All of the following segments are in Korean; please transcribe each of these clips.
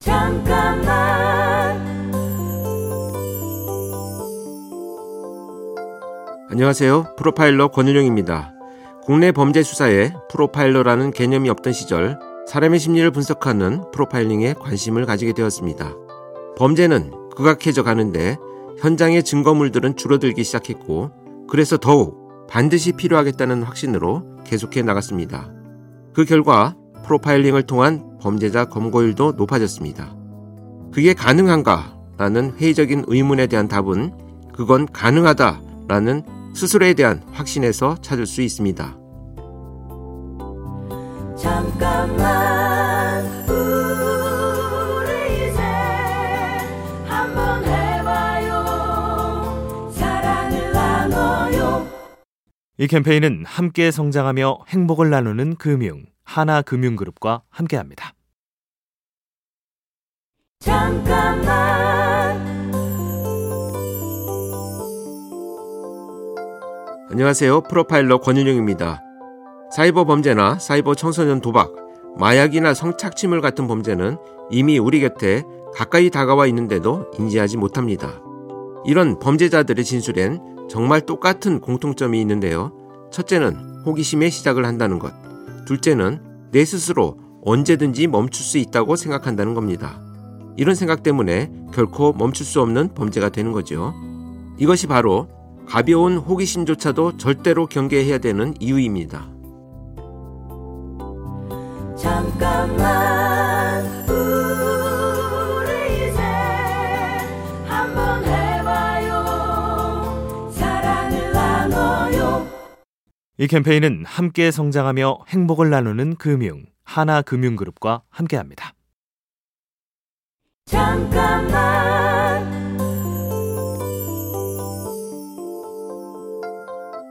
잠깐만 안녕하세요. 프로파일러 권윤영입니다. 국내 범죄 수사에 프로파일러라는 개념이 없던 시절 사람의 심리를 분석하는 프로파일링에 관심을 가지게 되었습니다. 범죄는 극악해져 가는데 현장의 증거물들은 줄어들기 시작했고 그래서 더욱 반드시 필요하겠다는 확신으로 계속해 나갔습니다. 그 결과 프로파일링을 통한 범죄자 검거율도 높아졌습니다. 그게 가능한가? 라는 회의적인 의문에 대한 답은 그건 가능하다 라는 스스로에 대한 확신에서 찾을 수 있습니다. 잠깐만 우리 이제 한번 해봐요 사랑을 나눠요 이 캠페인은 함께 성장하며 행복을 나누는 금융 하나금융그룹과 함께합니다. 잠깐만 안녕하세요. 프로파일러 권윤영입니다. 사이버 범죄나 사이버 청소년 도박, 마약이나 성착취물 같은 범죄는 이미 우리 곁에 가까이 다가와 있는데도 인지하지 못합니다. 이런 범죄자들의 진술엔 정말 똑같은 공통점이 있는데요. 첫째는 호기심에 시작을 한다는 것. 둘째는 내 스스로 언제든지 멈출 수 있다고 생각한다는 겁니다. 이런 생각 때문에 결코 멈출 수 없는 범죄가 되는 거죠. 이것이 바로 가벼운 호기심조차도 절대로 경계해야 되는 이유입니다. 잠깐만 우리 이제 한번 해봐요 사랑을 나눠요 이 캠페인은 함께 성장하며 행복을 나누는 금융 하나금융그룹과 함께합니다. 잠깐만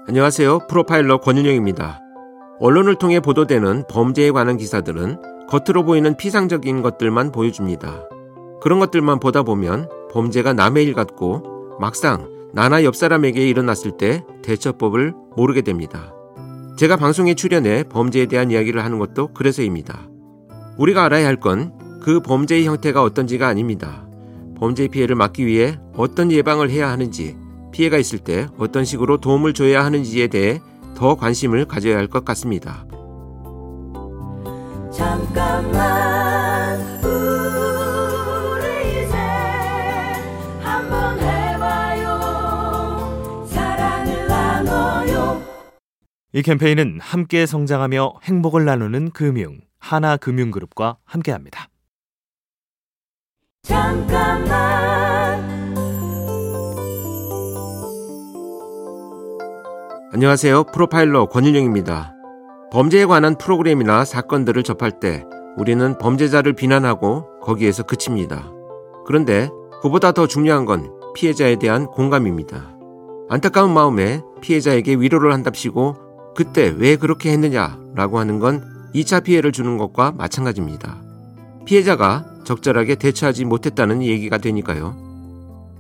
안녕하세요. 프로파일러 권윤영입니다. 언론을 통해 보도되는 범죄에 관한 기사들은 겉으로 보이는 피상적인 것들만 보여줍니다. 그런 것들만 보다 보면 범죄가 남의 일 같고 막상 나나 옆 사람에게 일어났을 때 대처법을 모르게 됩니다. 제가 방송에 출연해 범죄에 대한 이야기를 하는 것도 그래서입니다. 우리가 알아야 할 건 그 범죄의 형태가 어떤지가 아닙니다. 범죄 피해를 막기 위해 어떤 예방을 해야 하는지, 피해가 있을 때 어떤 식으로 도움을 줘야 하는지에 대해 더 관심을 가져야 할 것 같습니다. 잠깐만 우리 이제 한번 해봐요 사랑을 나눠요 이 캠페인은 함께 성장하며 행복을 나누는 금융 하나금융그룹과 함께합니다. 잠깐만 안녕하세요. 프로파일러 권윤영입니다. 범죄에 관한 프로그램이나 사건들을 접할 때 우리는 범죄자를 비난하고 거기에서 그칩니다. 그런데 그보다 더 중요한 건 피해자에 대한 공감입니다. 안타까운 마음에 피해자에게 위로를 한답시고 그때 왜 그렇게 했느냐라고 하는 건 2차 피해를 주는 것과 마찬가지입니다. 피해자가 적절하게 대처하지 못했다는 얘기가 되니까요.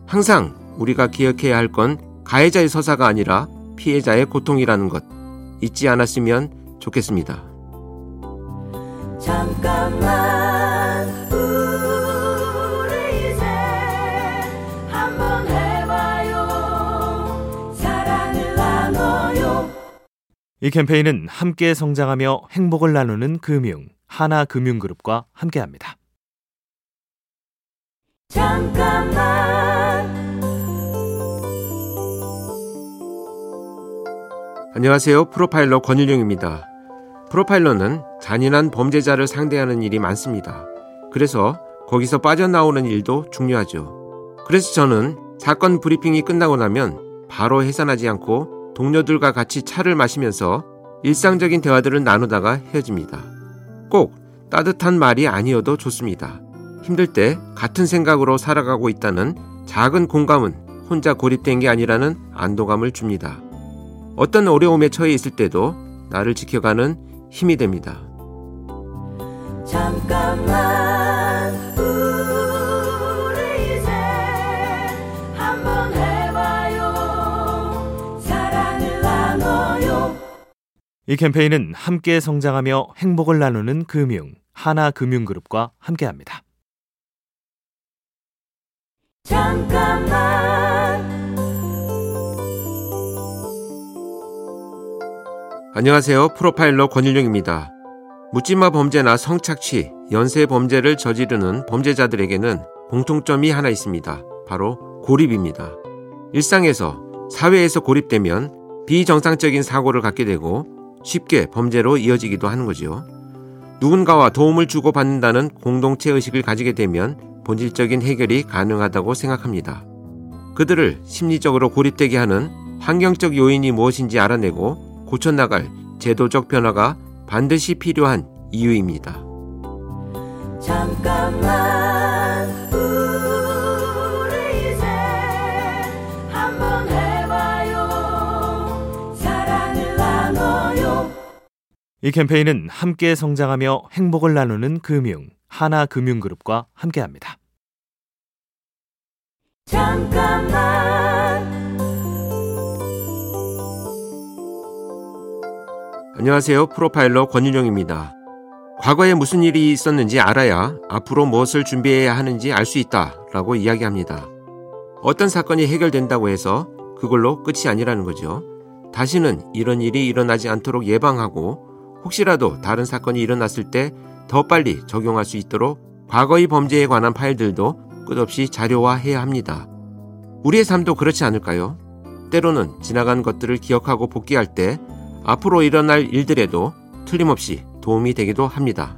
항상 우리가 기억해야 할 건 가해자의 서사가 아니라 피해자의 고통이라는 것 잊지 않았으면 좋겠습니다. 잠깐만 우리 이제 한번 해봐요 사랑을 나눠요 이 캠페인은 함께 성장하며 행복을 나누는 금융 하나금융그룹과 함께합니다. 잠깐만 안녕하세요. 프로파일러 권윤영입니다. 프로파일러는 잔인한 범죄자를 상대하는 일이 많습니다. 그래서 거기서 빠져나오는 일도 중요하죠. 그래서 저는 사건 브리핑이 끝나고 나면 바로 해산하지 않고 동료들과 같이 차를 마시면서 일상적인 대화들을 나누다가 헤어집니다. 꼭 따뜻한 말이 아니어도 좋습니다. 힘들 때 같은 생각으로 살아가고 있다는 작은 공감은 혼자 고립된 게 아니라는 안도감을 줍니다. 어떤 어려움에 처해 있을 때도 나를 지켜가는 힘이 됩니다. 잠깐만 우리 이제 한번 해봐요 사랑을 나눠요 이 캠페인은 함께 성장하며 행복을 나누는 금융 하나금융그룹과 함께합니다. 잠깐만 안녕하세요. 프로파일러 권일용입니다. 묻지마 범죄나 성착취, 연쇄 범죄를 저지르는 범죄자들에게는 공통점이 하나 있습니다. 바로 고립입니다. 일상에서, 사회에서 고립되면 비정상적인 사고를 갖게 되고 쉽게 범죄로 이어지기도 하는 거죠. 누군가와 도움을 주고받는다는 공동체 의식을 가지게 되면 본질적인 해결이 가능하다고 생각합니다. 그들을 심리적으로 고립되게 하는 환경적 요인이 무엇인지 알아내고 고쳐나갈 제도적 변화가 반드시 필요한 이유입니다. 잠깐만 우리 이제 한번 해봐요 사랑을 나눠요 이 캠페인은 함께 성장하며 행복을 나누는 금융 하나금융그룹과 함께합니다. 잠깐만 안녕하세요. 프로파일러 권윤영입니다. 과거에 무슨 일이 있었는지 알아야 앞으로 무엇을 준비해야 하는지 알 수 있다 라고 이야기합니다. 어떤 사건이 해결된다고 해서 그걸로 끝이 아니라는 거죠. 다시는 이런 일이 일어나지 않도록 예방하고 혹시라도 다른 사건이 일어났을 때 더 빨리 적용할 수 있도록 과거의 범죄에 관한 파일들도 끝없이 자료화해야 합니다. 우리의 삶도 그렇지 않을까요? 때로는 지나간 것들을 기억하고 복귀할 때 앞으로 일어날 일들에도 틀림없이 도움이 되기도 합니다.